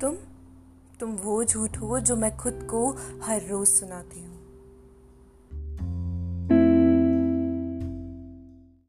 तुम तुम वो झूठ हो जो मैं खुद को हर रोज सुनाती हूँ।